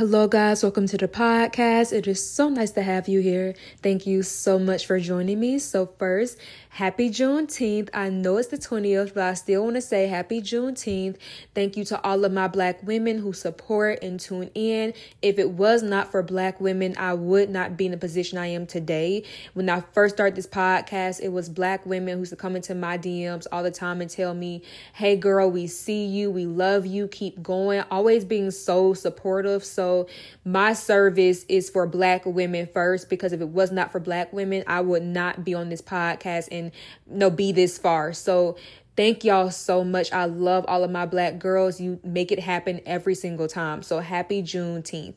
Hello, guys. Welcome to the podcast. It is so nice to have you here. Thank you so much for joining me. So, first, happy Juneteenth. I know it's the 20th, but I still want to say happy Juneteenth. Thank you to all of my black women who support and tune in. If it was not for black women, I would not be in the position I am today. When I first started this podcast, it was black women who used to come into my DMs all the time and tell me, hey, girl, we see you. We love you. Keep going. Always being so supportive. So my service is for black women first because if it was not for black women, I would not be on this podcast and you know be this far. So Thank y'all so much. I love all of my black girls. You make it happen every single time. So happy Juneteenth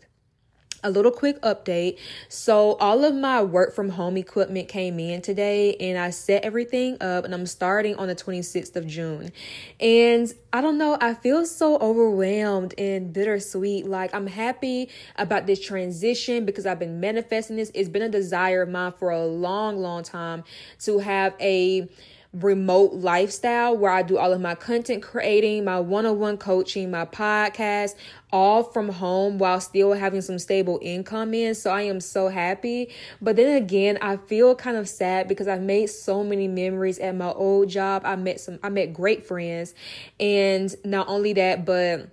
a little quick update. So, all of my work from home equipment came in today, and I set everything up, and I'm starting on the 26th of June. And I don't know, I feel so overwhelmed and bittersweet. Like, I'm happy about this transition because I've been manifesting this. It's been a desire of mine for a long, long time to have a remote lifestyle where I do all of my content creating, my one on one coaching, my podcast, all from home while still having some stable income in. So I am so happy. But then again, I feel kind of sad because I've made so many memories at my old job. I met some, I met great friends. And not only that, but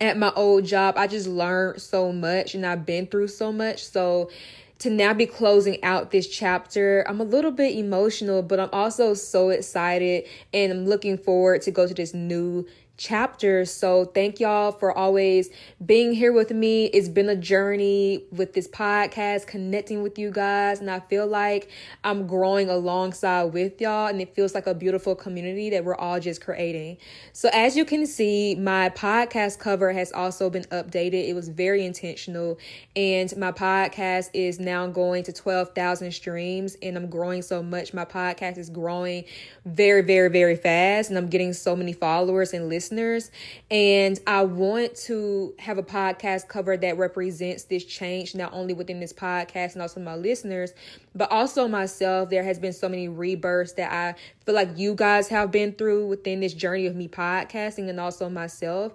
at my old job, I just learned so much and I've been through so much. So to now be closing out this chapter. I'm a little bit emotional, but I'm also so excited and I'm looking forward to go to this new chapters. So thank y'all for always being here with me. It's been a journey with this podcast, connecting with you guys, and I feel like I'm growing alongside with y'all, and it feels like a beautiful community that we're all just creating. So as you can see, my podcast cover has also been updated. It was very intentional, and my podcast is now going to 12,000 streams, and I'm growing so much. My podcast is growing very, very, very fast, and I'm getting so many followers and listeners listeners. And I want to have a podcast cover that represents this change, not only within this podcast and also my listeners, but also myself. There has been so many rebirths that I feel like you guys have been through within this journey of me podcasting and also myself.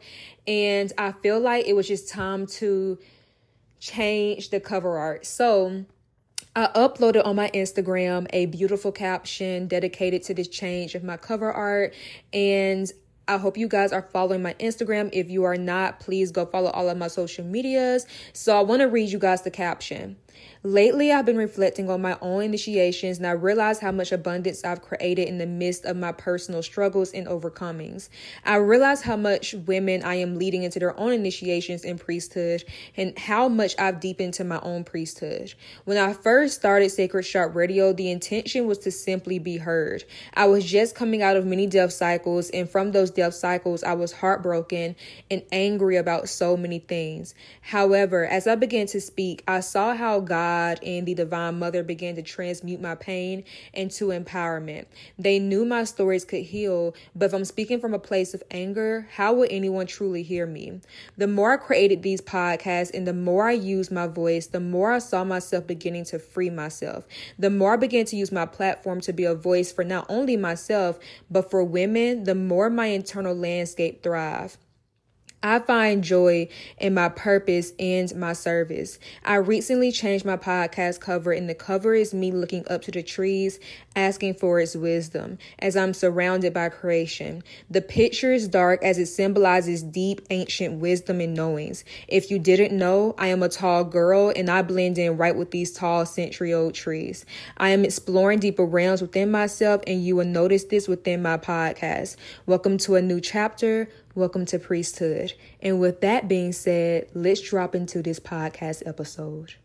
And I feel like it was just time to change the cover art. So, I uploaded on my Instagram a beautiful caption dedicated to this change of my cover art. And I hope you guys are following my Instagram. If you are not, please go follow all of my social medias. So I want to read you guys the caption. Lately, I've been reflecting on my own initiations and I realize how much abundance I've created in the midst of my personal struggles and overcomings. I realize how much women I am leading into their own initiations in priesthood and how much I've deepened to my own priesthood. When I first started Sacred Sharp Radio, the intention was to simply be heard. I was just coming out of many death cycles, and from those death cycles, I was heartbroken and angry about so many things. However, as I began to speak, I saw how God and the Divine Mother began to transmute my pain into empowerment. They knew my stories could heal, but if I'm speaking from a place of anger, how would anyone truly hear me? The more I created these podcasts and the more I used my voice, the more I saw myself beginning to free myself. The more I began to use my platform to be a voice for not only myself, but for women, the more my internal landscape thrived. I find joy in my purpose and my service. I recently changed my podcast cover, and the cover is me looking up to the trees, asking for its wisdom as I'm surrounded by creation. The picture is dark as it symbolizes deep, ancient wisdom and knowings. If you didn't know, I am a tall girl and I blend in right with these tall, century old trees. I am exploring deeper realms within myself, and you will notice this within my podcast. Welcome to a new chapter Welcome to Priesthood. And with that being said, let's drop into this podcast episode.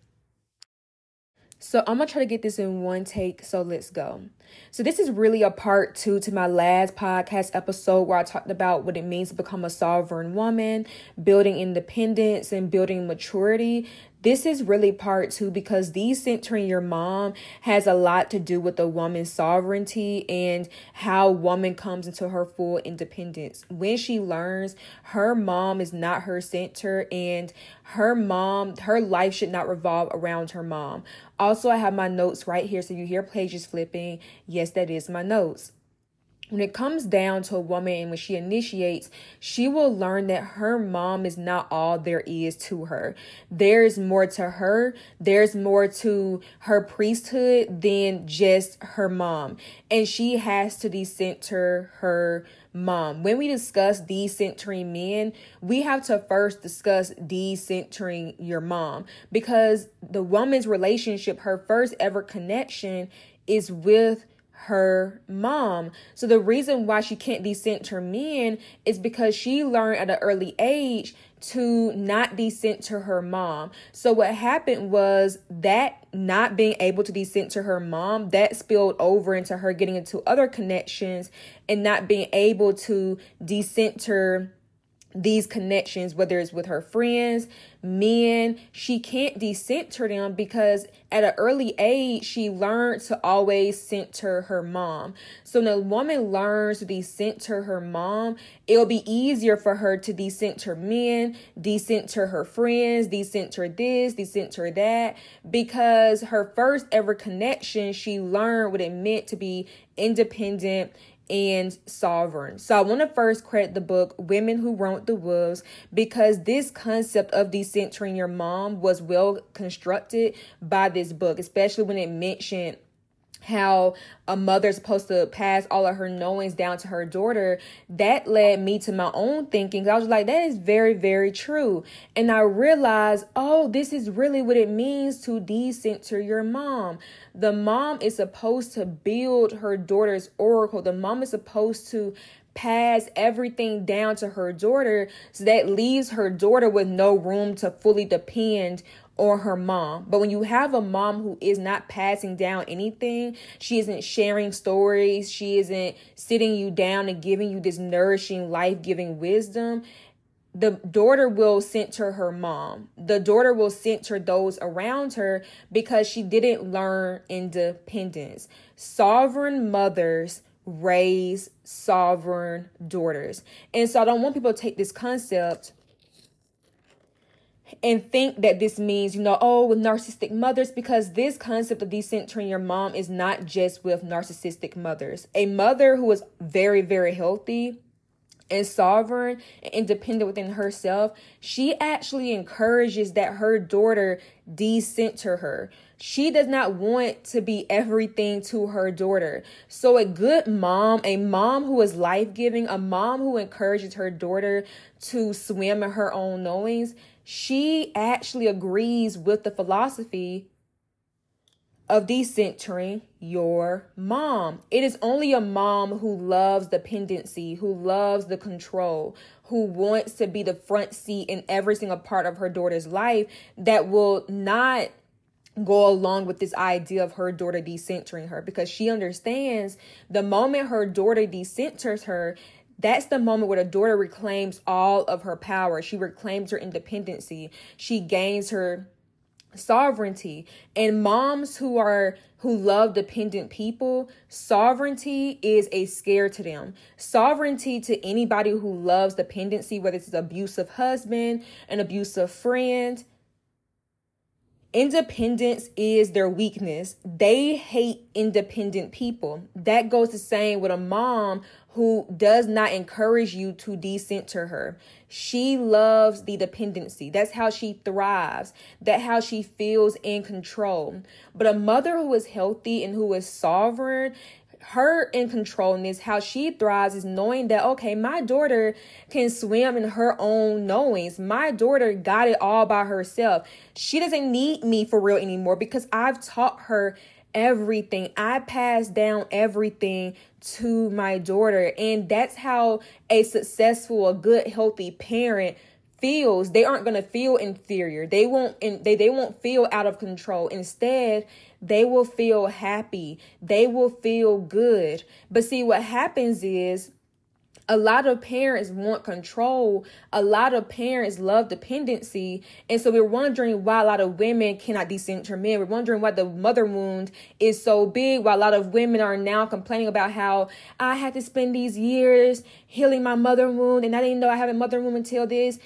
So I'm gonna try to get this in one take. So let's go. So this is really a part two to my last podcast episode where I talked about what it means to become a sovereign woman, building independence and building maturity this is really part two because decentering your mom has a lot to do with the woman's sovereignty and how woman comes into her full independence. When she learns her mom is not her center and her mom, her life should not revolve around her mom. Also, I have my notes right here. So you hear pages flipping. Yes, that is my notes. When it comes down to a woman and when she initiates, she will learn that her mom is not all there is to her. There's more to her, there's more to her priesthood than just her mom. And she has to decenter her mom. When we discuss decentering men, we have to first discuss decentering your mom because the woman's relationship, her first ever connection, is with her mom. So the reason why she can't decenter men is because she learned at an early age to not decenter her mom. So what happened was that not being able to decenter her mom, that spilled over into her getting into other connections and not being able to decenter these connections, whether it's with her friends, men, she can't decenter them because at an early age, she learned to always center her mom. So when a woman learns to decenter her mom, it'll be easier for her to decenter men, decenter her friends, decenter this, decenter that, because her first ever connection, she learned what it meant to be independent and sovereign. So I want to first credit the book Women Who Rode the Wolves because this concept of decentering your mom was well constructed by this book, especially when it mentioned how a mother's supposed to pass all of her knowings down to her daughter, that led me to my own thinking. I was like, that is very, very true. And I realized, oh, this is really what it means to decenter your mom. The mom is supposed to build her daughter's oracle. The mom is supposed to pass everything down to her daughter so that leaves her daughter with no room to fully depend or her mom. But when you have a mom who is not passing down anything, she isn't sharing stories, she isn't sitting you down and giving you this nourishing, life giving wisdom. The daughter will center her mom. The daughter will center those around her because she didn't learn independence. Sovereign mothers raise sovereign daughters. And so I don't want people to take this concept and think that this means, you know, oh, with narcissistic mothers, because this concept of decentering your mom is not just with narcissistic mothers. A mother who is very, very healthy and sovereign and independent within herself, she actually encourages that her daughter decenter her. She does not want to be everything to her daughter. So, a good mom, a mom who is life giving, a mom who encourages her daughter to swim in her own knowings, she actually agrees with the philosophy of decentering your mom. It is only a mom who loves dependency, who loves the control, who wants to be the front seat in every single part of her daughter's life that will not go along with this idea of her daughter decentering her because she understands the moment her daughter decenters her that's the moment where the daughter reclaims all of her power. She reclaims her independency. She gains her sovereignty. And moms who are who love dependent people, sovereignty is a scare to them. Sovereignty to anybody who loves dependency, whether it's an abusive husband, an abusive friend, Independence is their weakness. They hate independent people. That goes the same with a mom who does not encourage you to decenter her. She loves the dependency. That's how she thrives. That's how she feels in control. But a mother who is healthy and who is sovereign her in controlness, how she thrives is knowing that, okay, my daughter can swim in her own knowings. My daughter got it all by herself. She doesn't need me for real anymore because I've taught her everything. I pass down everything to my daughter. And that's how a successful, a good, healthy parent feels they aren't going to feel inferior they won't they, they won't feel out of control instead they will feel happy they will feel good but see what happens is a lot of parents want control. A lot of parents love dependency. And so we're wondering why a lot of women cannot decenter men. We're wondering why the mother wound is so big, why a lot of women are now complaining about how I had to spend these years healing my mother wound and I didn't know I have a mother wound until this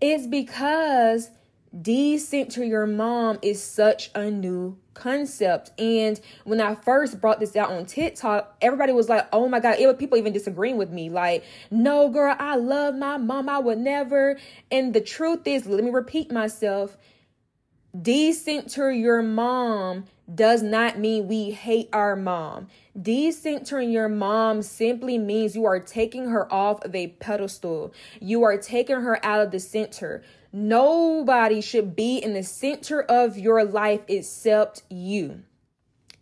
is because decenter your mom is such a new concept. And when I first brought this out on TikTok, everybody was like, oh my God, it was people even disagreeing with me. Like, no, girl, I love my mom. I would never. And the truth is, let me repeat myself decenter your mom does not mean we hate our mom. Decentering your mom simply means you are taking her off of a pedestal. You are taking her out of the center. Nobody should be in the center of your life except you.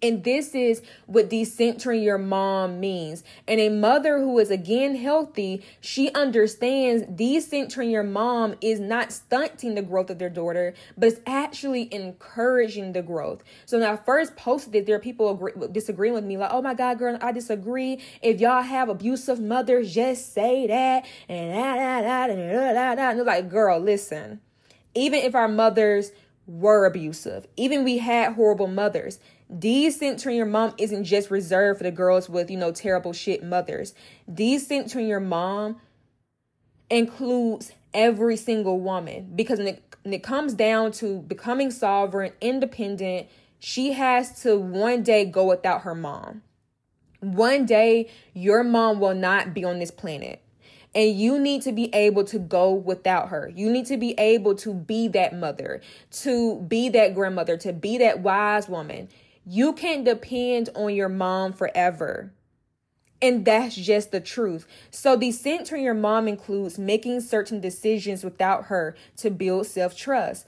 And this is what decentering your mom means. And a mother who is again healthy, she understands decentering your mom is not stunting the growth of their daughter, but it's actually encouraging the growth. So when I first posted it, there are people agree, disagreeing with me, like, oh my God, girl, I disagree. If y'all have abusive mothers, just say that. And that, that, that, and that, that, that. And they're like, girl, listen. Even if our mothers were abusive, even we had horrible mothers, Decentering your mom isn't just reserved for the girls with, you know, terrible shit mothers. Decenter your mom includes every single woman because when it, when it comes down to becoming sovereign, independent, she has to one day go without her mom. One day, your mom will not be on this planet. And you need to be able to go without her. You need to be able to be that mother, to be that grandmother, to be that wise woman. You can't depend on your mom forever. And that's just the truth. So, decentering your mom includes making certain decisions without her to build self trust,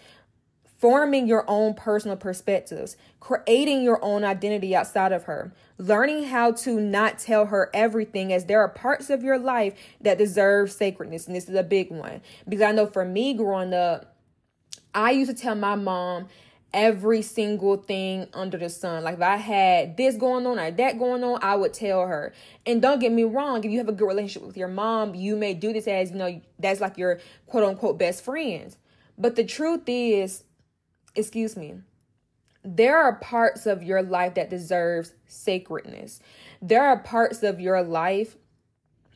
forming your own personal perspectives, creating your own identity outside of her, learning how to not tell her everything, as there are parts of your life that deserve sacredness. And this is a big one. Because I know for me growing up, I used to tell my mom every single thing under the sun. Like if I had this going on or that going on, I would tell her. And don't get me wrong, if you have a good relationship with your mom, you may do this as, you know, that's like your quote unquote best friends. But the truth is, excuse me, there are parts of your life that deserves sacredness. There are parts of your life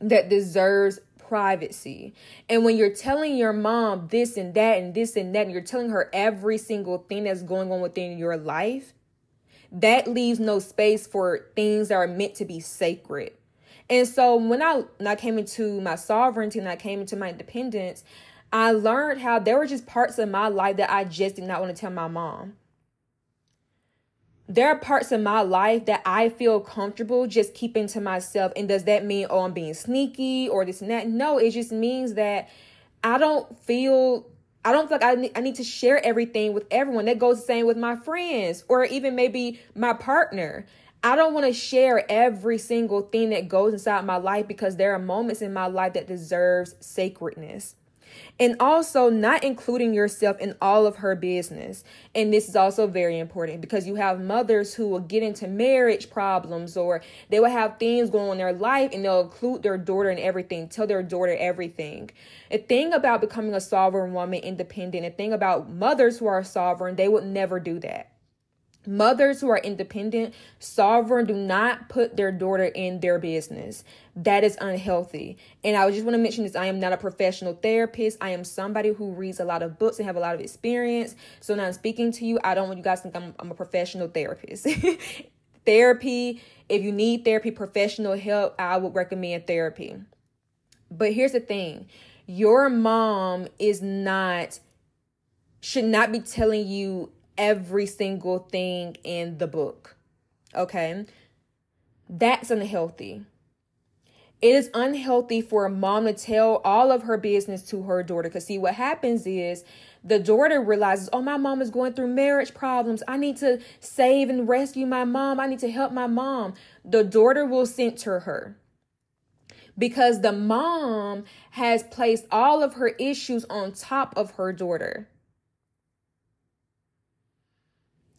that deserves privacy. And when you're telling your mom this and that and this and that, and you're telling her every single thing that's going on within your life, that leaves no space for things that are meant to be sacred. And so when I when I came into my sovereignty and I came into my independence, I learned how there were just parts of my life that I just did not want to tell my mom there are parts of my life that I feel comfortable just keeping to myself. And does that mean, oh, I'm being sneaky or this and that? No, it just means that I don't feel. I don't feel like I need, I need to share everything with everyone. That goes the same with my friends or even maybe my partner. I don't want to share every single thing that goes inside my life because there are moments in my life that deserves sacredness and also not including yourself in all of her business. And this is also very important because you have mothers who will get into marriage problems or they will have things going on in their life and they'll include their daughter in everything, tell their daughter everything. The thing about becoming a sovereign woman, independent, the thing about mothers who are sovereign, they would never do that. Mothers who are independent, sovereign, do not put their daughter in their business. That is unhealthy. And I just want to mention this I am not a professional therapist. I am somebody who reads a lot of books and have a lot of experience. So now I'm speaking to you. I don't want you guys to think I'm, I'm a professional therapist. therapy, if you need therapy, professional help, I would recommend therapy. But here's the thing your mom is not, should not be telling you every single thing in the book. Okay? That's unhealthy. It is unhealthy for a mom to tell all of her business to her daughter. Because, see, what happens is the daughter realizes, oh, my mom is going through marriage problems. I need to save and rescue my mom. I need to help my mom. The daughter will center her because the mom has placed all of her issues on top of her daughter.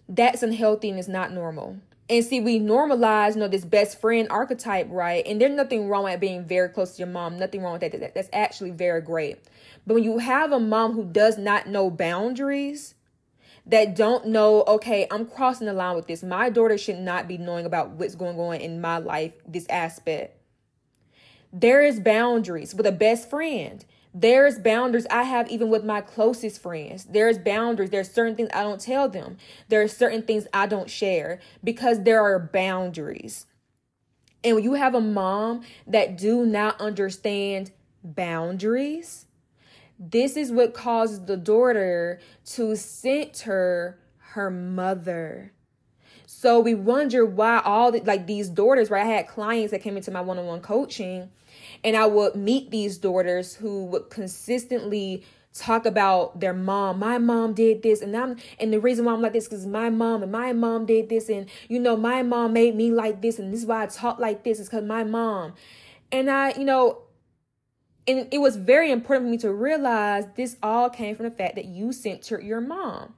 That's unhealthy and is not normal. And see, we normalize, you know, this best friend archetype, right? And there's nothing wrong with being very close to your mom. Nothing wrong with that. That's actually very great. But when you have a mom who does not know boundaries, that don't know, okay, I'm crossing the line with this. My daughter should not be knowing about what's going on in my life, this aspect. There is boundaries with a best friend. There's boundaries I have even with my closest friends. There's boundaries. There's certain things I don't tell them. There are certain things I don't share because there are boundaries. And when you have a mom that do not understand boundaries, this is what causes the daughter to center her mother. So we wonder why all the, like these daughters, right? I had clients that came into my one-on-one coaching and I would meet these daughters who would consistently talk about their mom. My mom did this, and I'm and the reason why I'm like this is because my mom and my mom did this, and you know my mom made me like this, and this is why I talk like this is because my mom. And I, you know, and it was very important for me to realize this all came from the fact that you centered your mom.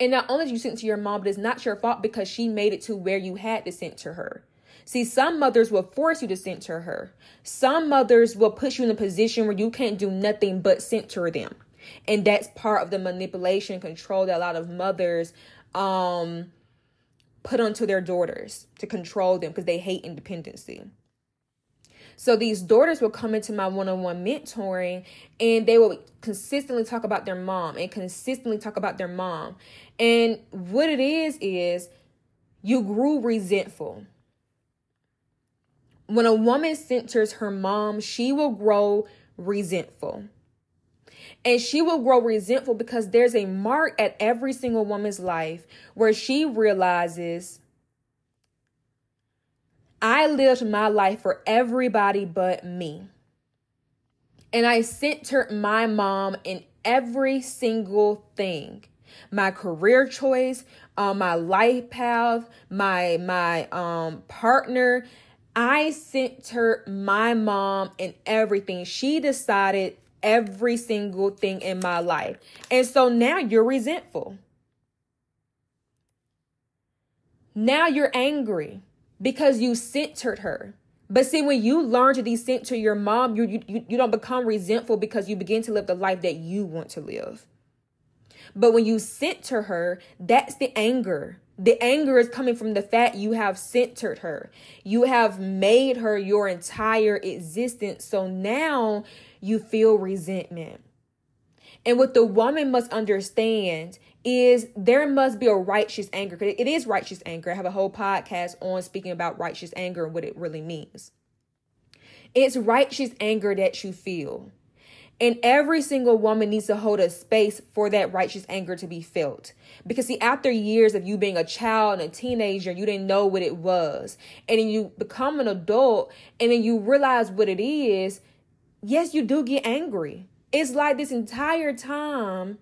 And not only did you send to your mom, but it's not your fault because she made it to where you had to center her. See, some mothers will force you to center her. Some mothers will put you in a position where you can't do nothing but center them. And that's part of the manipulation control that a lot of mothers um put onto their daughters to control them because they hate independency. So these daughters will come into my one-on-one mentoring and they will consistently talk about their mom and consistently talk about their mom. And what it is is you grew resentful when a woman centers her mom, she will grow resentful. And she will grow resentful because there's a mark at every single woman's life where she realizes I lived my life for everybody but me. And I centered my mom in every single thing my career choice, uh, my life path, my my um partner, I centered my mom in everything. She decided every single thing in my life. And so now you're resentful. Now you're angry because you centered her. But see, when you learn to decenter your mom, you, you, you don't become resentful because you begin to live the life that you want to live. But when you center her, that's the anger. The anger is coming from the fact you have centered her. You have made her your entire existence. So now you feel resentment. And what the woman must understand is there must be a righteous anger. It is righteous anger. I have a whole podcast on speaking about righteous anger and what it really means. It's righteous anger that you feel. And every single woman needs to hold a space for that righteous anger to be felt. Because, see, after years of you being a child and a teenager, you didn't know what it was. And then you become an adult and then you realize what it is. Yes, you do get angry. It's like this entire time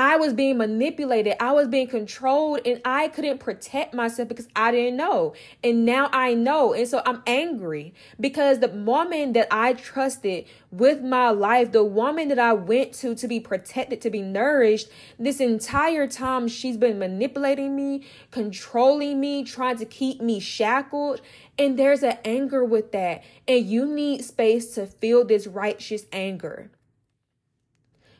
I was being manipulated. I was being controlled and I couldn't protect myself because I didn't know. And now I know. And so I'm angry because the woman that I trusted with my life, the woman that I went to to be protected, to be nourished, this entire time she's been manipulating me, controlling me, trying to keep me shackled. And there's an anger with that. And you need space to feel this righteous anger.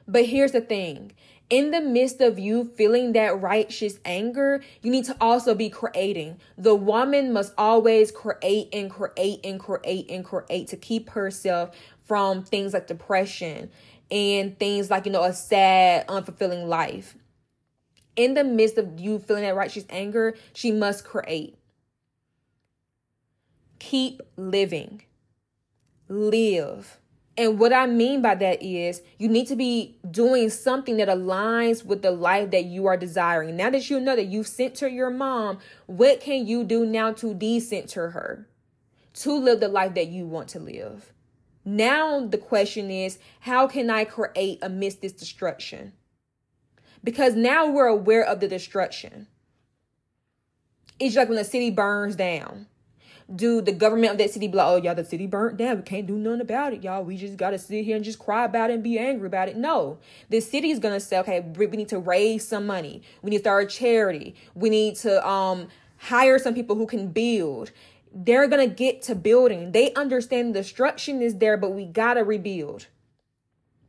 But here's the thing in the midst of you feeling that righteous anger, you need to also be creating. The woman must always create and create and create and create to keep herself from things like depression and things like, you know, a sad, unfulfilling life. In the midst of you feeling that righteous anger, she must create. Keep living. Live and what I mean by that is you need to be doing something that aligns with the life that you are desiring. Now that you know that you've centered your mom, what can you do now to decenter her? To live the life that you want to live. Now the question is, how can I create amidst this destruction? Because now we're aware of the destruction. It's like when a city burns down do the government of that city be like, oh, y'all, the city burnt down. We can't do nothing about it, y'all. We just got to sit here and just cry about it and be angry about it. No, the city is going to say, okay, we need to raise some money. We need to start a charity. We need to um hire some people who can build. They're going to get to building. They understand destruction is there, but we got to rebuild.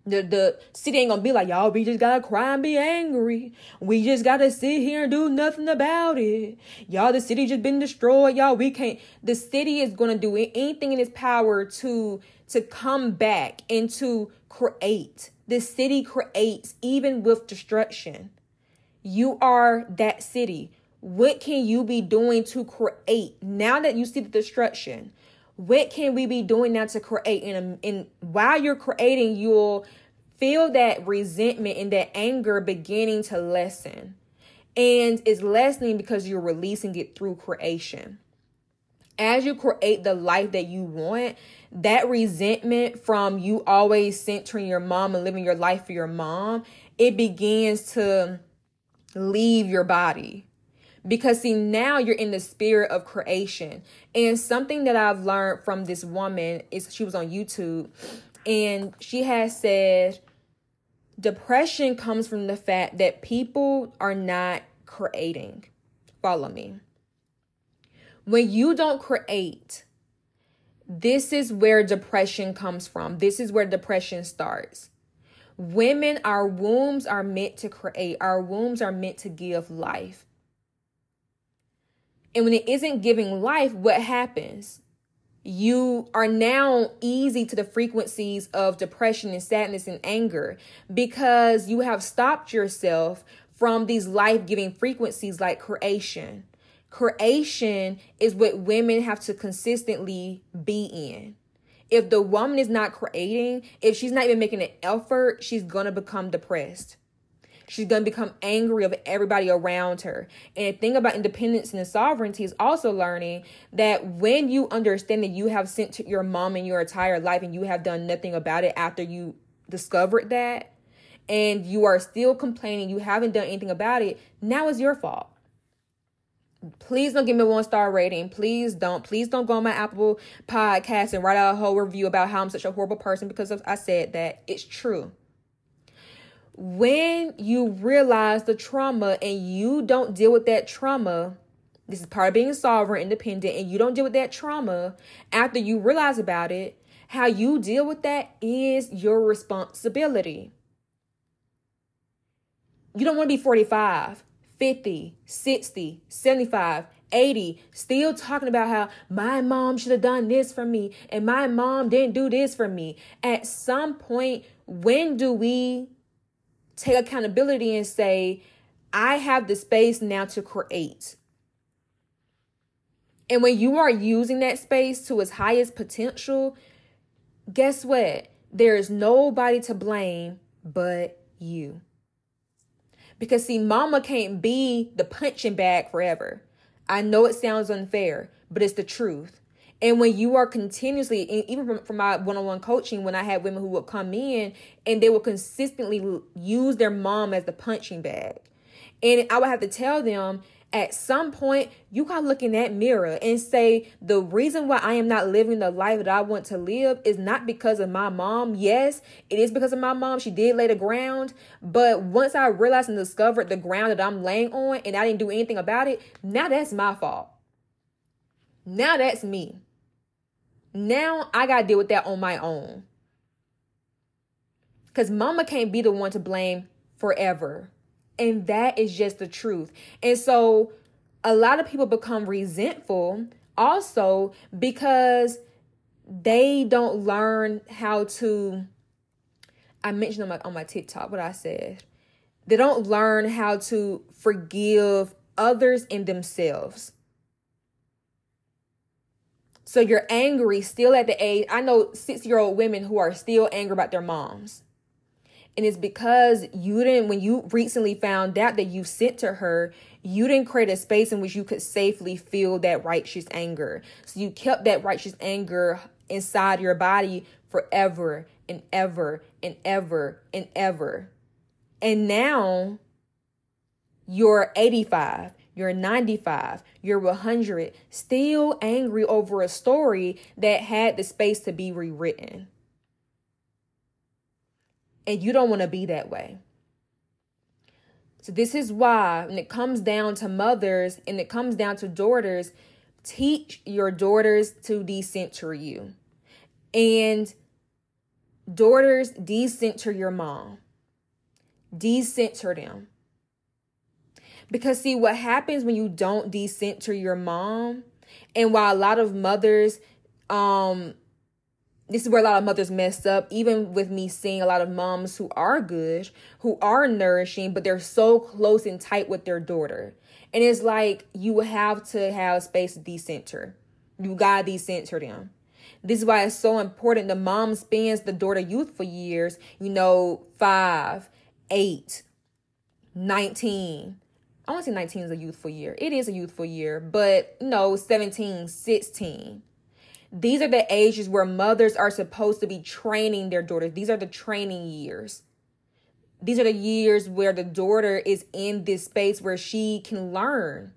The the city ain't gonna be like y'all. We just gotta cry and be angry. We just gotta sit here and do nothing about it. Y'all, the city just been destroyed. Y'all, we can't. The city is gonna do anything in its power to to come back and to create. The city creates even with destruction. You are that city. What can you be doing to create now that you see the destruction? What can we be doing now to create? And, um, and while you're creating, you'll feel that resentment and that anger beginning to lessen. And it's lessening because you're releasing it through creation. As you create the life that you want, that resentment from you always centering your mom and living your life for your mom, it begins to leave your body. Because see, now you're in the spirit of creation. And something that I've learned from this woman is she was on YouTube and she has said depression comes from the fact that people are not creating. Follow me. When you don't create, this is where depression comes from. This is where depression starts. Women, our wombs are meant to create, our wombs are meant to give life. And when it isn't giving life, what happens? You are now easy to the frequencies of depression and sadness and anger because you have stopped yourself from these life giving frequencies like creation. Creation is what women have to consistently be in. If the woman is not creating, if she's not even making an effort, she's to become depressed. She's to become angry of everybody around her. And the thing about independence and sovereignty is also learning that when you understand that you have sent to your mom in your entire life and you have done nothing about it after you discovered that, and you are still complaining, you haven't done anything about it, now it's your fault please don't give me one star rating. Please don't. Please don't go on my Apple podcast and write out a whole review about how I'm such a horrible person because I said that. It's true. When you realize the trauma and you don't deal with that trauma, this is part of being sovereign, independent, and you don't deal with that trauma after you realize about it, how you deal with that is your responsibility. You don't want to be 45 50, 60, 75, 80, still talking about how my mom should have done this for me and my mom didn't do this for me. At some point, when do we take accountability and say, I have the space now to create? And when you are using that space to its highest potential, guess what? There is nobody to blame but you. Because see, mama can't be the punching bag forever. I know it sounds unfair, but it's the truth. And when you are continuously, even from, from my one on one coaching, when I had women who would come in and they would consistently use their mom as the punching bag. And I would have to tell them, at some point you gotta look in that mirror and say the reason why i am not living the life that i want to live is not because of my mom. Yes it is because of my mom. She did lay the ground. But once i realized and discovered the ground that i'm laying on and i didn't do anything about it now that's my fault. Now that's me now i gotta deal with that on my own because mama can't be the one to blame forever and that is just the truth. And so a lot of people become resentful also because they don't learn how to I mentioned on my on my TikTok what I said. They don't learn how to forgive others and themselves. So you're angry still at the age. I know six year old women who are still angry about their moms. And it's because you didn't, when you recently found out that you sent to her, you didn't create a space in which you could safely feel that righteous anger. So you kept that righteous anger inside your body forever and ever and ever and ever. And now you're 85, you're 95, you're 100, still angry over a story that had the space to be rewritten. And you don't want to be that way. So, this is why, when it comes down to mothers and it comes down to daughters, teach your daughters to decenter you. And daughters, decenter your mom. Decenter them. Because, see, what happens when you don't decenter your mom, and while a lot of mothers um this is where a lot of mothers messed up, even with me seeing a lot of moms who are good, who are nourishing, but they're so close and tight with their daughter. And it's like you have to have space to decenter. You gotta decenter them. This is why it's so important. The mom spends the daughter youthful years, you know, five, eight, 19. I want to say 19 is a youthful year. It is a youthful year, but no, 17, 16 these are the ages where mothers are supposed to be training their daughters. These are the training years. These are the years where the daughter is in this space where she can learn.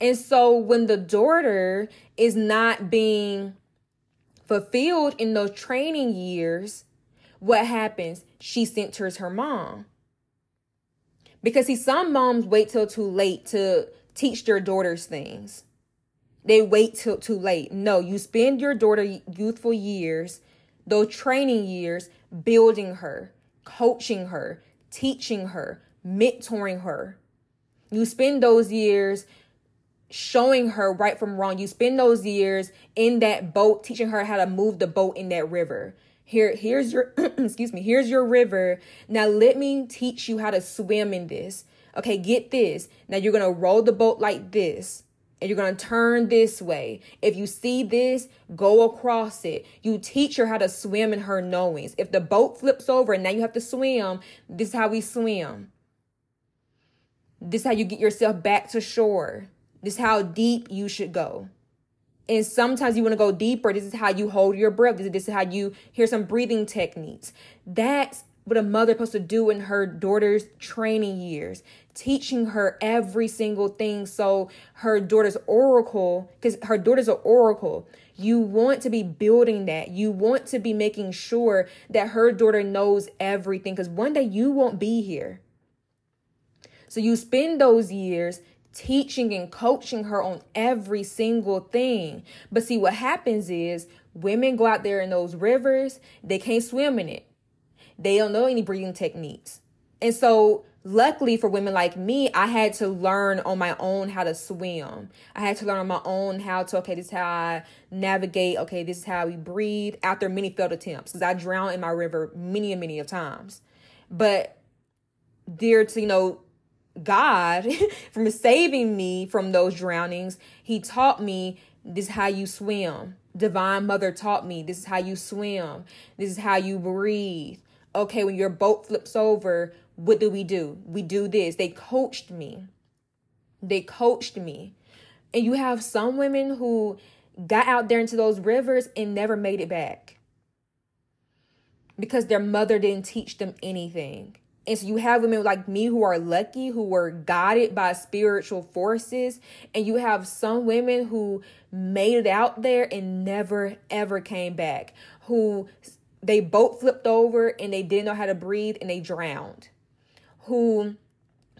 And so when the daughter is not being fulfilled in those training years, what happens? She centers her mom. Because see, some moms wait till too late to teach their daughters things they wait till too late. No, you spend your daughter youthful years, those training years, building her, coaching her, teaching her, mentoring her. You spend those years showing her right from wrong. You spend those years in that boat, teaching her how to move the boat in that river. Here, here's your excuse me, here's your river. Now let me teach you how to swim in this. Okay, get this. Now you're gonna roll the boat like this and you're to turn this way. If you see this, go across it. You teach her how to swim in her knowings. If the boat flips over and now you have to swim, this is how we swim. This is how you get yourself back to shore. This is how deep you should go. And sometimes you want to go deeper. This is how you hold your breath. This is, this is how you hear some breathing techniques. That's what a mother supposed to do in her daughter's training years teaching her every single thing so her daughter's oracle because her daughter's an oracle you want to be building that you want to be making sure that her daughter knows everything because one day you won't be here so you spend those years teaching and coaching her on every single thing but see what happens is women go out there in those rivers they can't swim in it they don't know any breathing techniques and so luckily for women like me, I had to learn on my own how to swim. I had to learn on my own how to, okay, this is how I navigate. Okay, this is how we breathe after many failed attempts because I drowned in my river many and many of times. But dear to, you know, God from saving me from those drownings, He taught me this is how you swim. Divine Mother taught me this is how you swim. This is how you breathe. Okay, when your boat flips over, what do we do? We do this. They coached me. They coached me. And you have some women who got out there into those rivers and never made it back because their mother didn't teach them anything. And so you have women like me who are lucky, who were guided by spiritual forces. And you have some women who made it out there and never, ever came back, who they boat flipped over and they didn't know how to breathe and they drowned who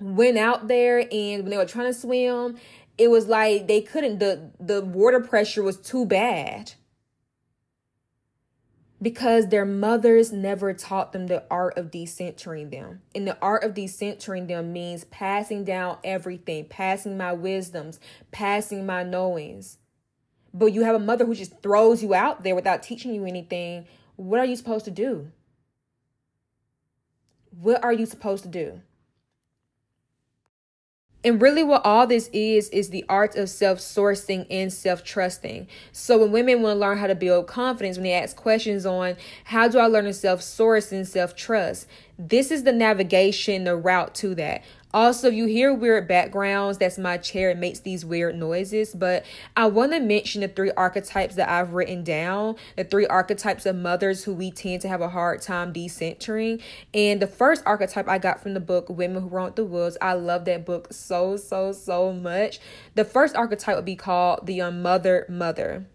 went out there and when they were trying to swim, it was like they couldn't the the water pressure was too bad. Because their mothers never taught them the art of decentering them. And the art of decentering them means passing down everything, passing my wisdoms, passing my knowings. But you have a mother who just throws you out there without teaching you anything. What are you supposed to do? What are you supposed to do? And really, what all this is, is the art of self sourcing and self trusting. So, when women want to learn how to build confidence, when they ask questions on how do I learn to self source and self trust, this is the navigation, the route to that. Also, you hear weird backgrounds. That's my chair. It makes these weird noises. But I want to mention the three archetypes that I've written down the three archetypes of mothers who we tend to have a hard time decentering. And the first archetype I got from the book Women Who Roamed the Woods. I love that book so, so, so much. The first archetype would be called the unmothered mother.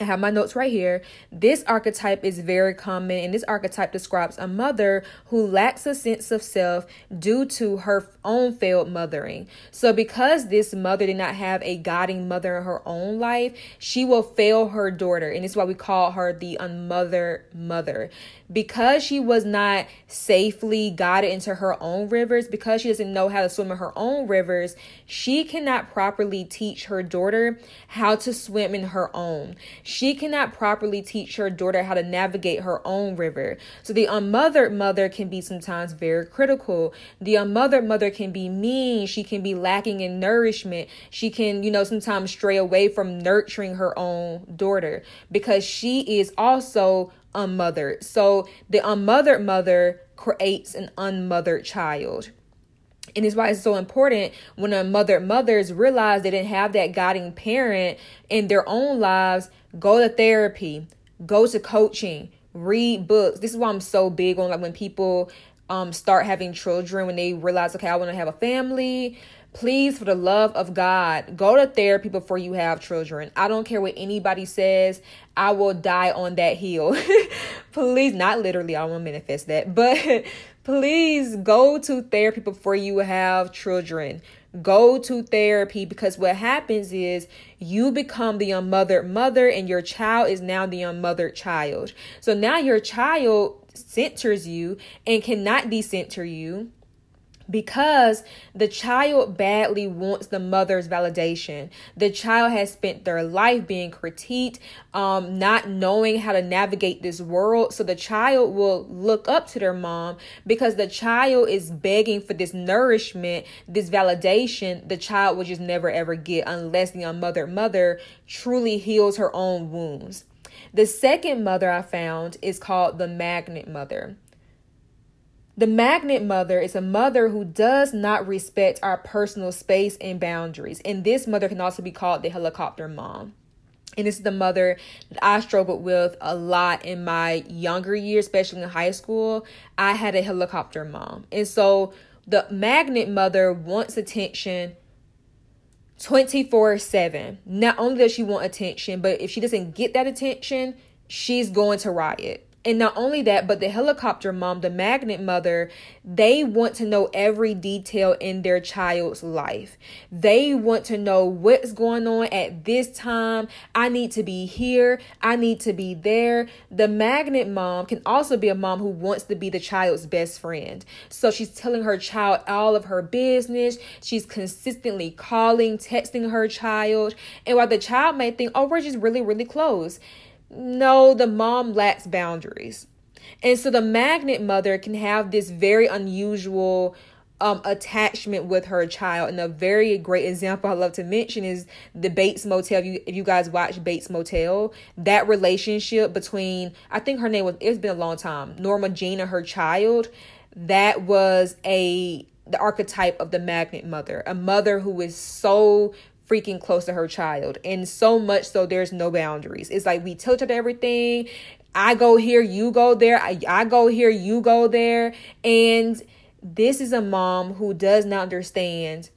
I have my notes right here. This archetype is very common, and this archetype describes a mother who lacks a sense of self due to her own failed mothering. So, because this mother did not have a guiding mother in her own life, she will fail her daughter, and it's why we call her the unmothered mother because she was not safely guided into her own rivers, because she doesn't know how to swim in her own rivers, she cannot properly teach her daughter how to swim in her own. She cannot properly teach her daughter how to navigate her own river. So the unmothered mother can be sometimes very critical. The unmothered mother can be mean. She can be lacking in nourishment. She can, you know, sometimes stray away from nurturing her own daughter because she is also unmothered. So the unmothered mother creates an unmothered child. And it's why it's so important when a mother mothers realize they didn't have that guiding parent in their own lives, go to therapy, go to coaching, read books. This is why I'm so big on like when people um start having children when they realize okay, I want to have a family. Please, for the love of God, go to therapy before you have children. I don't care what anybody says. I will die on that hill. Please, not literally, I to manifest that, but please go to therapy before you have children. Go to therapy because what happens is you become the unmothered mother and your child is now the unmothered child. So now your child centers you and cannot decenter you because the child badly wants the mother's validation. The child has spent their life being critiqued, um, not knowing how to navigate this world. So the child will look up to their mom because the child is begging for this nourishment, this validation the child will just never ever get unless the unmothered mother truly heals her own wounds. The second mother I found is called the magnet mother. The magnet mother is a mother who does not respect our personal space and boundaries. And this mother can also be called the helicopter mom. And this is the mother that I struggled with a lot in my younger years, especially in high school. I had a helicopter mom. And so the magnet mother wants attention 24 7. Not only does she want attention, but if she doesn't get that attention, she's going to riot. And not only that, but the helicopter mom, the magnet mother, they want to know every detail in their child's life. They want to know what's going on at this time. I need to be here. I need to be there. The magnet mom can also be a mom who wants to be the child's best friend. So she's telling her child all of her business. She's consistently calling, texting her child. And while the child may think, oh, we're just really, really close no, the mom lacks boundaries. And so the magnet mother can have this very unusual um, attachment with her child. And a very great example I love to mention is the Bates Motel. If you, if you guys watch Bates Motel, that relationship between, I think her name was, it's been a long time, Norma Jean and her child, that was a, the archetype of the magnet mother, a mother who is so freaking close to her child. And so much so there's no boundaries. It's like we at everything. I go here, you go there. I, I go here, you go there. And this is a mom who does not understand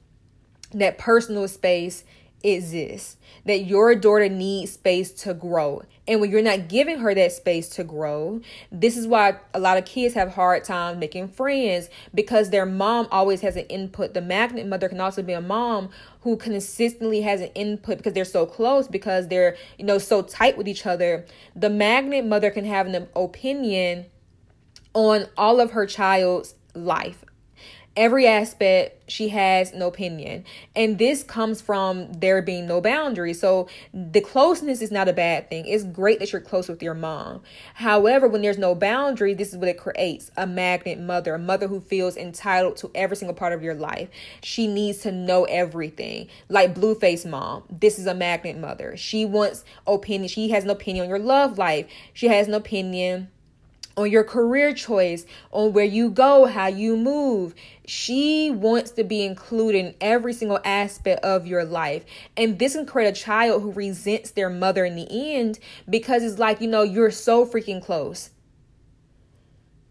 that personal space exists, that your daughter needs space to grow. And when you're not giving her that space to grow, this is why a lot of kids have hard time making friends because their mom always has an input. The magnet mother can also be a mom who consistently has an input because they're so close because they're, you know, so tight with each other. The magnet mother can have an opinion on all of her child's life every aspect she has an opinion. And this comes from there being no boundaries. So the closeness is not a bad thing. It's great that you're close with your mom. However when there's no boundary this is what it creates a magnet mother a mother who feels entitled to every single part of your life. She needs to know everything. Like Blueface mom this is a magnet mother. She wants opinion. She has an opinion on your love life. She has an opinion on your career choice, on where you go, how you move. She wants to be included in every single aspect of your life. And this can create a child who resents their mother in the end because it's like, you know, you're so freaking close.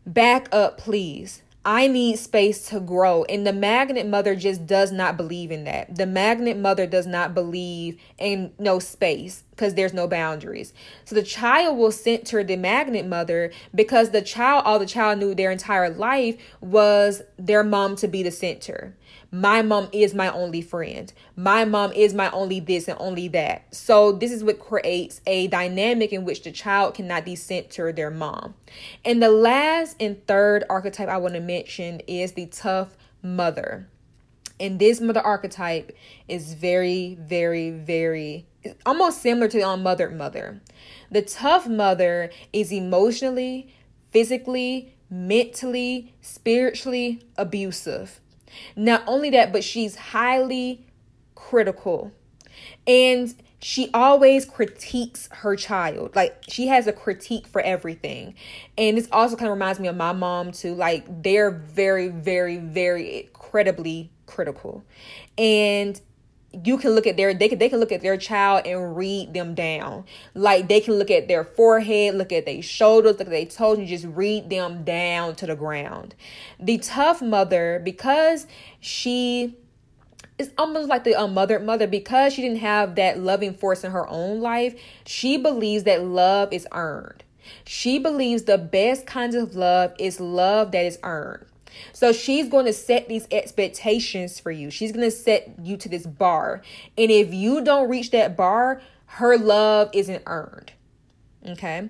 Back up, please. I need space to grow. And the magnet mother just does not believe in that. The magnet mother does not believe in no space because there's no boundaries. So the child will center the magnet mother because the child, all the child knew their entire life was their mom to be the center. My mom is my only friend. My mom is my only this and only that. So this is what creates a dynamic in which the child cannot decenter their mom. And the last and third archetype I want to mention is the tough mother. And this mother archetype is very, very, very almost similar to the um, unmothered mother. The tough mother is emotionally, physically, mentally, spiritually abusive. Not only that, but she's highly critical. And she always critiques her child. Like she has a critique for everything. And this also kind of reminds me of my mom too. Like they're very, very, very incredibly critical. And you can look at their they can they can look at their child and read them down. Like they can look at their forehead, look at their shoulders, look at their toes, and just read them down to the ground. The tough mother, because she it's almost like the uh, unmothered mother because she didn't have that loving force in her own life. She believes that love is earned. She believes the best kinds of love is love that is earned. So she's going to set these expectations for you. She's going to set you to this bar. And if you don't reach that bar, her love isn't earned. Okay?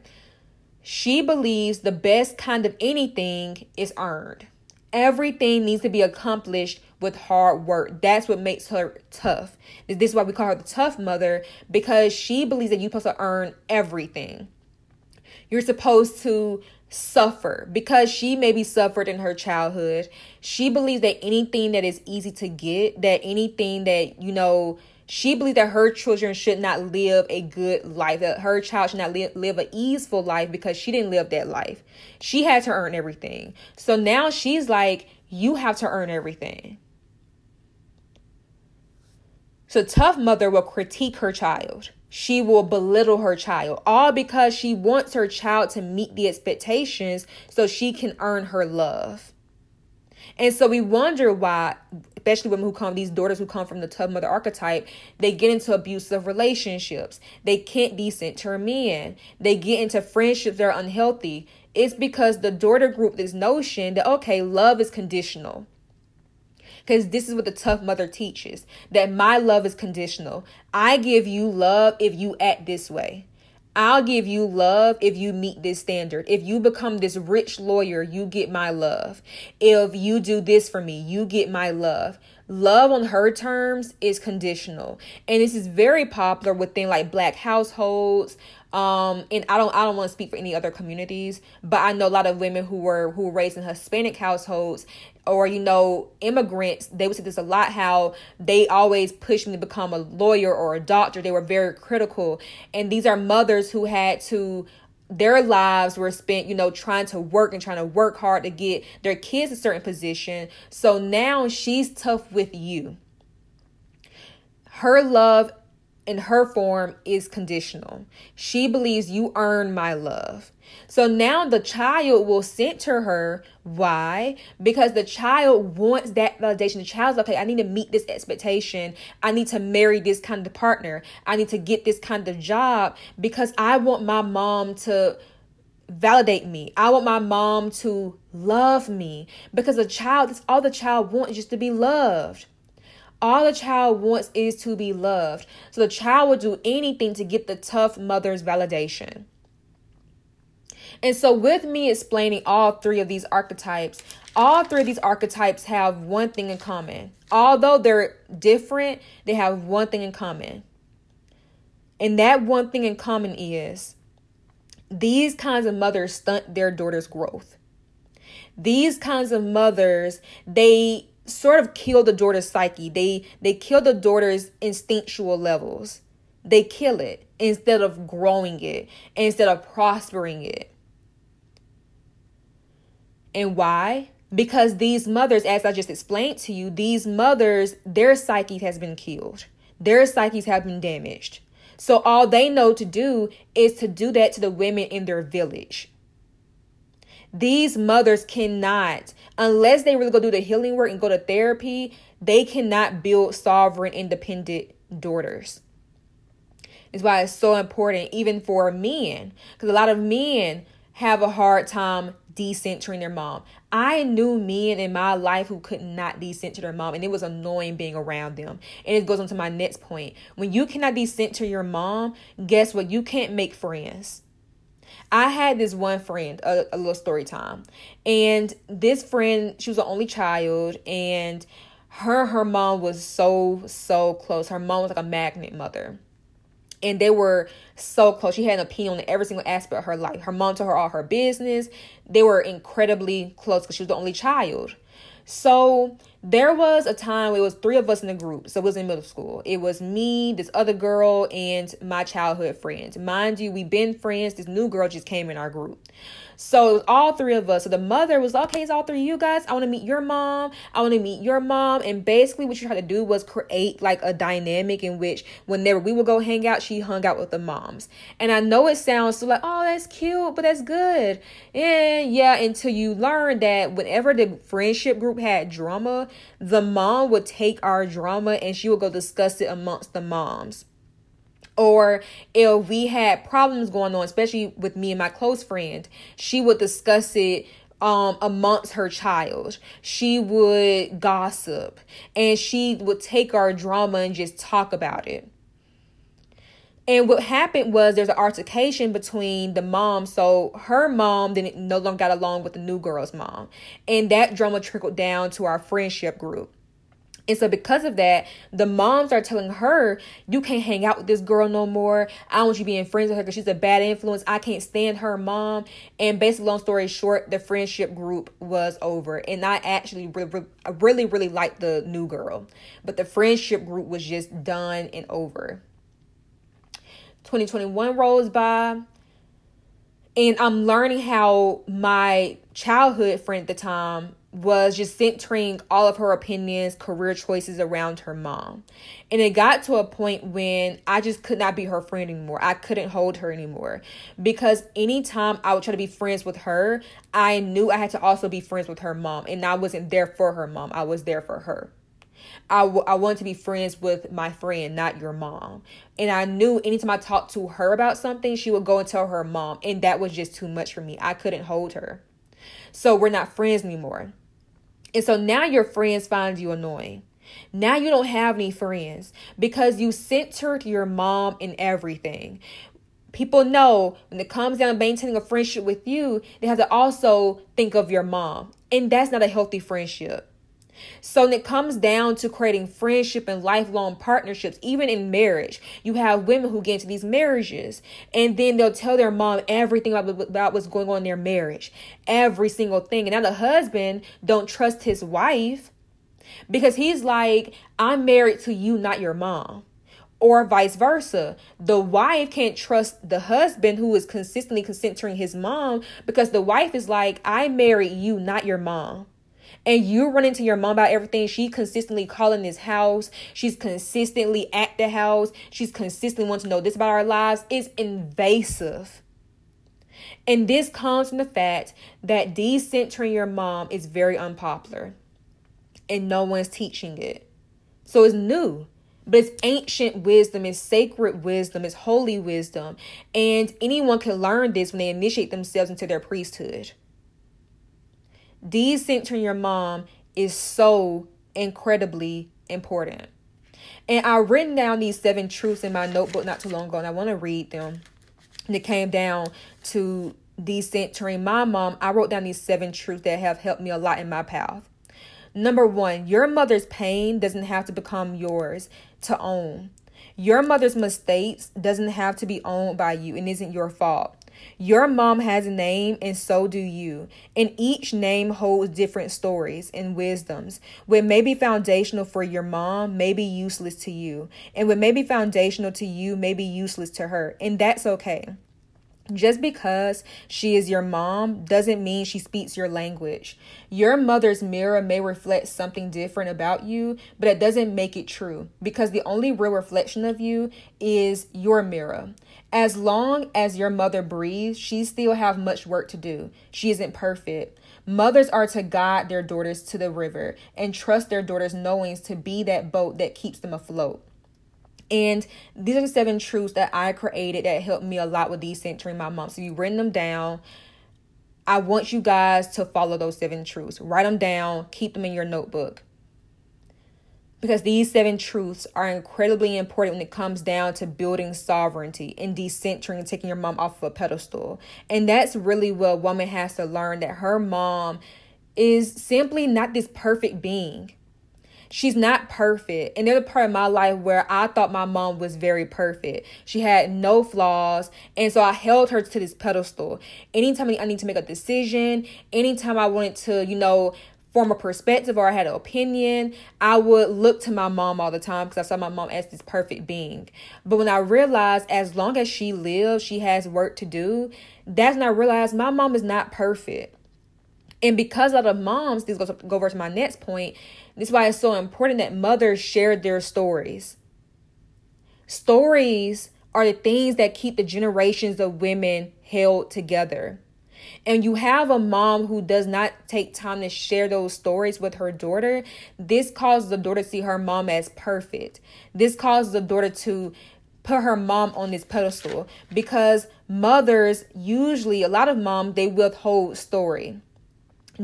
She believes the best kind of anything is earned. Everything needs to be accomplished with hard work. That's what makes her tough. This is why we call her the tough mother because she believes that you're supposed to earn everything. You're supposed to suffer because she maybe suffered in her childhood. She believes that anything that is easy to get, that anything that, you know, she believes that her children should not live a good life, that her child should not live, live an easeful life because she didn't live that life. She had to earn everything. So now she's like, you have to earn everything. So, tough mother will critique her child. She will belittle her child, all because she wants her child to meet the expectations so she can earn her love. And so we wonder why, especially women who come, these daughters who come from the tough mother archetype, they get into abusive relationships. They can't decenter men. They get into friendships that are unhealthy. It's because the daughter group, this notion that, okay, love is conditional. Because this is what the tough mother teaches that my love is conditional. I give you love if you act this way. I'll give you love if you meet this standard. If you become this rich lawyer, you get my love. If you do this for me, you get my love. Love on her terms is conditional. And this is very popular within like black households, um and i don't i don't want to speak for any other communities but i know a lot of women who were who were raised in hispanic households or you know immigrants they would say this a lot how they always pushed me to become a lawyer or a doctor they were very critical and these are mothers who had to their lives were spent, you know, trying to work and trying to work hard to get their kids a certain position. So now she's tough with you. Her love in her form is conditional. She believes you earn my love. So now the child will center her. Why? Because the child wants that validation. The child's okay, I need to meet this expectation. I need to marry this kind of partner. I need to get this kind of job because I want my mom to validate me. I want my mom to love me because a child, that's all the child wants is just to be loved. All the child wants is to be loved. So the child will do anything to get the tough mother's validation. And so, with me explaining all three of these archetypes, all three of these archetypes have one thing in common. Although they're different, they have one thing in common. And that one thing in common is these kinds of mothers stunt their daughter's growth. These kinds of mothers, they sort of kill the daughter's psyche. They they kill the daughter's instinctual levels. They kill it instead of growing it, instead of prospering it. And why? Because these mothers, as I just explained to you, these mothers, their psyche has been killed. Their psyches have been damaged. So all they know to do is to do that to the women in their village. These mothers cannot, unless they really go do the healing work and go to therapy, they cannot build sovereign, independent daughters. Is why it's so important, even for men, because a lot of men have a hard time decentering their mom. I knew men in my life who could not decenter their mom, and it was annoying being around them. And it goes on to my next point. When you cannot decenter your mom, guess what? You can't make friends. I had this one friend, a, a little story time, and this friend, she was the only child, and her her mom was so so close. Her mom was like a magnet mother. And they were so close. She had an opinion on every single aspect of her life. Her mom told her all her business. They were incredibly close because she was the only child. So there was a time it was three of us in the group. So it was in middle school. It was me, this other girl, and my childhood friends. Mind you, we've been friends. This new girl just came in our group. So all three of us. So the mother was okay, it's all three of you guys. I want to meet your mom. I want to meet your mom. And basically, what she tried to do was create like a dynamic in which whenever we would go hang out, she hung out with the moms. And I know it sounds so like, oh, that's cute, but that's good. And yeah, until you learn that whenever the friendship group had drama, the mom would take our drama and she would go discuss it amongst the moms or if we had problems going on, especially with me and my close friend, she would discuss it um amongst her child. She would gossip and she would take our drama and just talk about it. And what happened was there's an altercation between the mom. So her mom didn't no longer got along with the new girl's mom. And that drama trickled down to our friendship group. And so, because of that, the moms are telling her, You can't hang out with this girl no more. I don't want you being friends with her because she's a bad influence. I can't stand her mom. And basically, long story short, the friendship group was over. And I actually really, really, really liked the new girl. But the friendship group was just done and over. 2021 rolls by and I'm learning how my childhood friend at the time was just centering all of her opinions, career choices around her mom. And it got to a point when I just could not be her friend anymore. I couldn't hold her anymore because anytime I would try to be friends with her, I knew I had to also be friends with her mom. And I wasn't there for her mom, I was there for her. I, w- I wanted to be friends with my friend, not your mom. And I knew anytime I talked to her about something, she would go and tell her mom. And that was just too much for me. I couldn't hold her. So we're not friends anymore. And so now your friends find you annoying. Now you don't have any friends because you centered your mom in everything. People know when it comes down to maintaining a friendship with you, they have to also think of your mom. And that's not a healthy friendship. So when it comes down to creating friendship and lifelong partnerships, even in marriage, you have women who get into these marriages and then they'll tell their mom everything about, about what's going on in their marriage, every single thing. And now the husband don't trust his wife because he's like, I'm married to you, not your mom or vice versa. The wife can't trust the husband who is consistently consenting his mom because the wife is like, I married you, not your mom and you run into your mom about everything, she consistently calling this house, she's consistently at the house, she's consistently wanting to know this about our lives, it's invasive. And this comes from the fact that decentering your mom is very unpopular. And no one's teaching it. So it's new, but it's ancient wisdom, it's sacred wisdom, it's holy wisdom. And anyone can learn this when they initiate themselves into their priesthood decentering your mom is so incredibly important. And I written down these seven truths in my notebook not too long ago, and I want to read them. And it came down to decentering my mom. I wrote down these seven truths that have helped me a lot in my path. Number one, your mother's pain doesn't have to become yours to own. Your mother's mistakes doesn't have to be owned by you and isn't your fault. Your mom has a name, and so do you. And each name holds different stories and wisdoms. What may be foundational for your mom may be useless to you. And what may be foundational to you may be useless to her. And that's okay. Just because she is your mom doesn't mean she speaks your language. Your mother's mirror may reflect something different about you, but it doesn't make it true because the only real reflection of you is your mirror. As long as your mother breathes, she still have much work to do. She isn't perfect. Mothers are to guide their daughters to the river and trust their daughters' knowings to be that boat that keeps them afloat. And these are the seven truths that I created that helped me a lot with decentering my mom. So you written them down. I want you guys to follow those seven truths. Write them down, keep them in your notebook because these seven truths are incredibly important when it comes down to building sovereignty and decentering and taking your mom off of a pedestal. And that's really what a woman has to learn that her mom is simply not this perfect being. She's not perfect. And there's a part of my life where I thought my mom was very perfect. She had no flaws. And so I held her to this pedestal. Anytime I need to make a decision, anytime I wanted to, you know, form a perspective or I had an opinion, I would look to my mom all the time because I saw my mom as this perfect being. But when I realized as long as she lives, she has work to do, that's when I realized my mom is not perfect. And because of the moms, this goes go over to my next point. This is why it's so important that mothers share their stories. Stories are the things that keep the generations of women held together. And you have a mom who does not take time to share those stories with her daughter, this causes the daughter to see her mom as perfect. This causes the daughter to put her mom on this pedestal because mothers usually a lot of moms they withhold story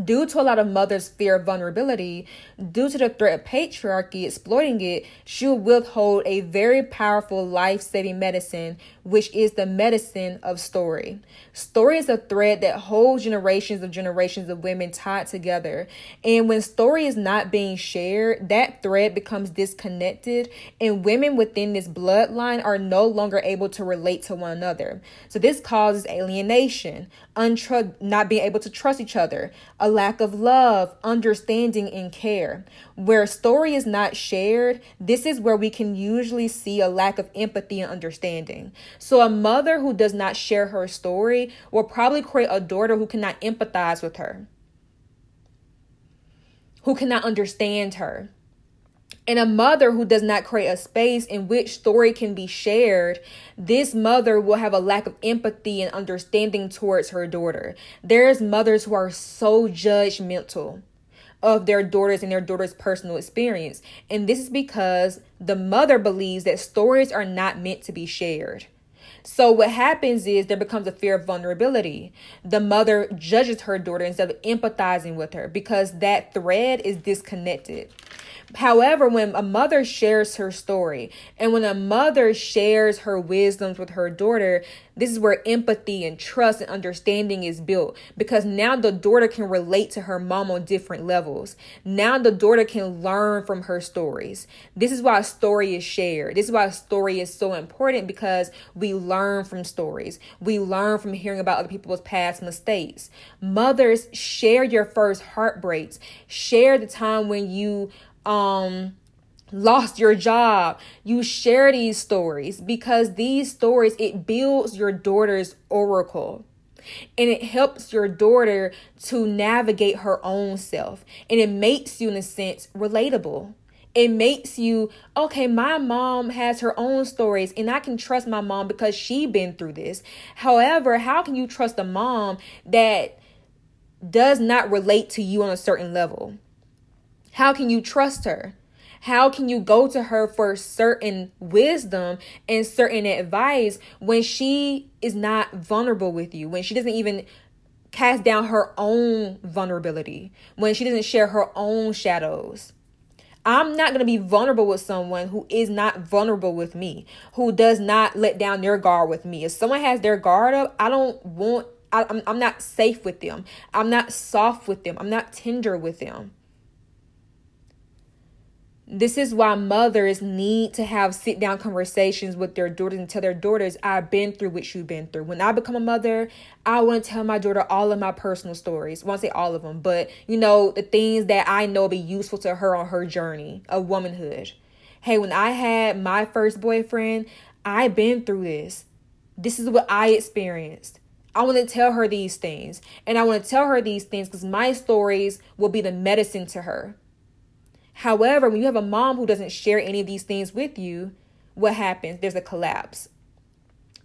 Due to a lot of mothers' fear of vulnerability, due to the threat of patriarchy exploiting it, she'll withhold a very powerful life saving medicine, which is the medicine of story. Story is a thread that holds generations of generations of women tied together. And when story is not being shared, that thread becomes disconnected, and women within this bloodline are no longer able to relate to one another. So, this causes alienation, untrust, not being able to trust each other a lack of love, understanding, and care. Where story is not shared, this is where we can usually see a lack of empathy and understanding. So, a mother who does not share her story will probably create a daughter who cannot empathize with her, who cannot understand her. And a mother who does not create a space in which story can be shared, this mother will have a lack of empathy and understanding towards her daughter. There's mothers who are so judgmental of their daughters and their daughter's personal experience. And this is because the mother believes that stories are not meant to be shared. So what happens is there becomes a fear of vulnerability. The mother judges her daughter instead of empathizing with her because that thread is disconnected. However, when a mother shares her story and when a mother shares her wisdoms with her daughter, this is where empathy and trust and understanding is built because now the daughter can relate to her mom on different levels. Now the daughter can learn from her stories. This is why a story is shared. This is why a story is so important because we learn from stories. We learn from hearing about other people's past mistakes. Mothers, share your first heartbreaks. Share the time when you um lost your job. You share these stories because these stories it builds your daughter's oracle. And it helps your daughter to navigate her own self. And it makes you in a sense relatable. It makes you okay my mom has her own stories and i can trust my mom because she been through this. However how can you trust a mom that does not relate to you on a certain level how can you trust her? How can you go to her for certain wisdom and certain advice when she is not vulnerable with you, when she doesn't even cast down her own vulnerability, when she doesn't share her own shadows? I'm not going to be vulnerable with someone who is not vulnerable with me, who does not let down their guard with me. If someone has their guard up, I don't want, I, I'm, I'm not safe with them. I'm not soft with them. I'm not tender with them. This is why mothers need to have sit down conversations with their daughters and tell their daughters, I've been through what you've been through. When I become a mother, I want to tell my daughter all of my personal stories. I won't say all of them, but you know, the things that I know be useful to her on her journey of womanhood. Hey, when I had my first boyfriend, I've been through this. This is what I experienced. I want to tell her these things. And I want to tell her these things because my stories will be the medicine to her. However, when you have a mom who doesn't share any of these things with you, what happens? There's a collapse.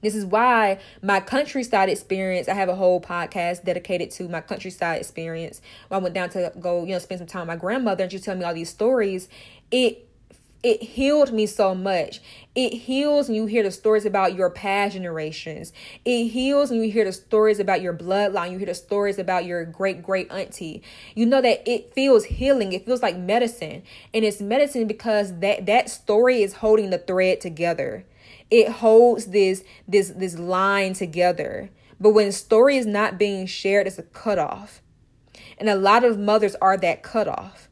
This is why my countryside experience, I have a whole podcast dedicated to my countryside experience. When I went down to go, you know, spend some time with my grandmother and she tell me all these stories. It it healed me so much. It heals when you hear the stories about your past generations. It heals when you hear the stories about your bloodline. You hear the stories about your great great auntie. You know that it feels healing. It feels like medicine. And it's medicine because that that story is holding the thread together. It holds this this this line together. But when story is not being shared, it's a cutoff. And a lot of mothers are that cutoff.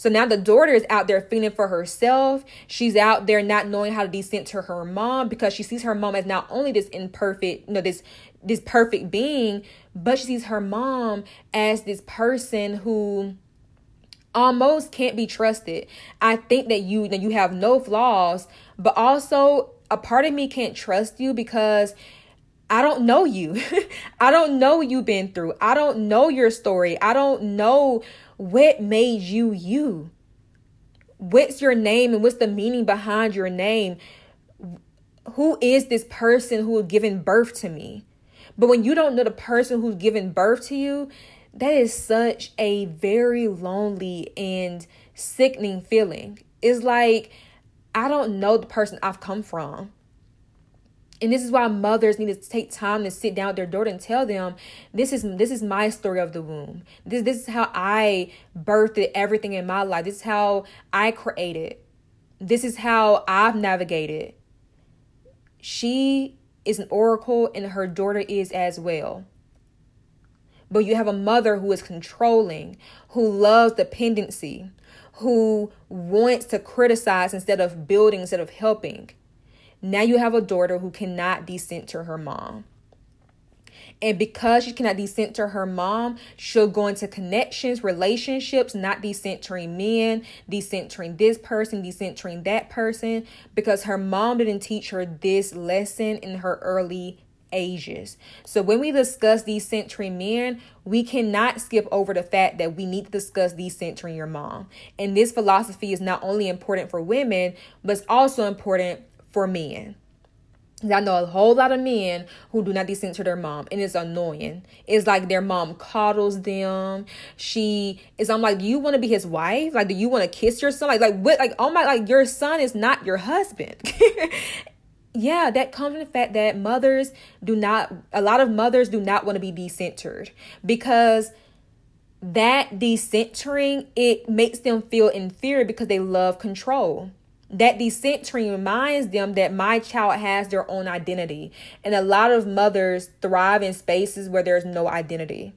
So now the daughter is out there feeling for herself. She's out there not knowing how to decenter her mom because she sees her mom as not only this imperfect, you know, this this perfect being, but she sees her mom as this person who almost can't be trusted. I think that you that you have no flaws, but also a part of me can't trust you because I don't know you. I don't know you've been through. I don't know your story. I don't know what made you you. What's your name and what's the meaning behind your name? Who is this person who has given birth to me? But when you don't know the person who's given birth to you, that is such a very lonely and sickening feeling. It's like I don't know the person I've come from. And this is why mothers need to take time to sit down with their daughter and tell them, this is this is my story of the womb. This this is how I birthed everything in my life. This is how I created. This is how I've navigated. She is an oracle and her daughter is as well. But you have a mother who is controlling, who loves dependency, who wants to criticize instead of building, instead of helping. Now you have a daughter who cannot decenter her mom. And because she cannot decenter her mom, she'll go into connections, relationships, not decentering men, decentering this person, decentering that person, because her mom didn't teach her this lesson in her early ages. So when we discuss decentering men, we cannot skip over the fact that we need to discuss decentering your mom. And this philosophy is not only important for women, but it's also important for men. I know a whole lot of men who do not decenter their mom, and it's annoying. It's like their mom coddles them. She is. I'm like, you want to be his wife? Like, do you want to kiss your son? Like, like what? Like, oh my, like your son is not your husband. yeah, that comes from the fact that mothers do not, a lot of mothers do not want to be decentered because that decentering, it makes them feel inferior because they love control. That decentering reminds them that my child has their own identity. And a lot of mothers thrive in spaces where there's no identity.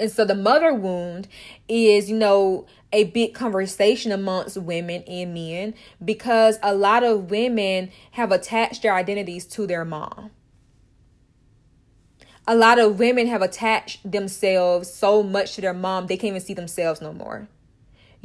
And so the mother wound is, you know, a big conversation amongst women and men because a lot of women have attached their identities to their mom. A lot of women have attached themselves so much to their mom, they can't even see themselves no more.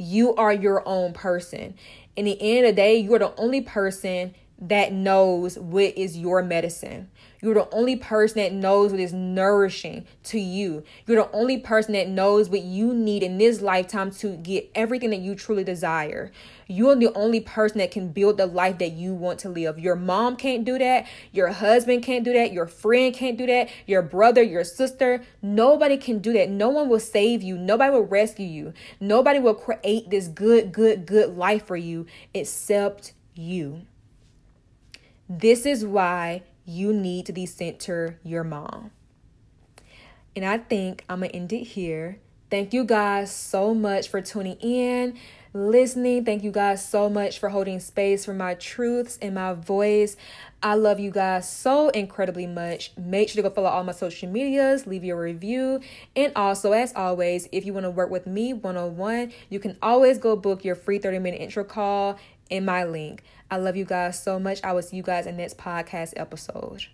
You are your own person. In the end of the day, you are the only person that knows what is your medicine. You're the only person that knows what is nourishing to you. You're the only person that knows what you need in this lifetime to get everything that you truly desire. You're the only person that can build the life that you want to live. Your mom can't do that. Your husband can't do that. Your friend can't do that. Your brother, your sister, nobody can do that. No one will save you. Nobody will rescue you. Nobody will create this good, good, good life for you except you. This is why you need to decenter your mom. And I think I'm going to end it here. Thank you guys so much for tuning in, listening. Thank you guys so much for holding space for my truths and my voice. I love you guys so incredibly much. Make sure to go follow all my social medias, leave your review. And also, as always, if you want to work with me one on one, you can always go book your free 30 minute intro call in my link. I love you guys so much. I will see you guys in next podcast episode.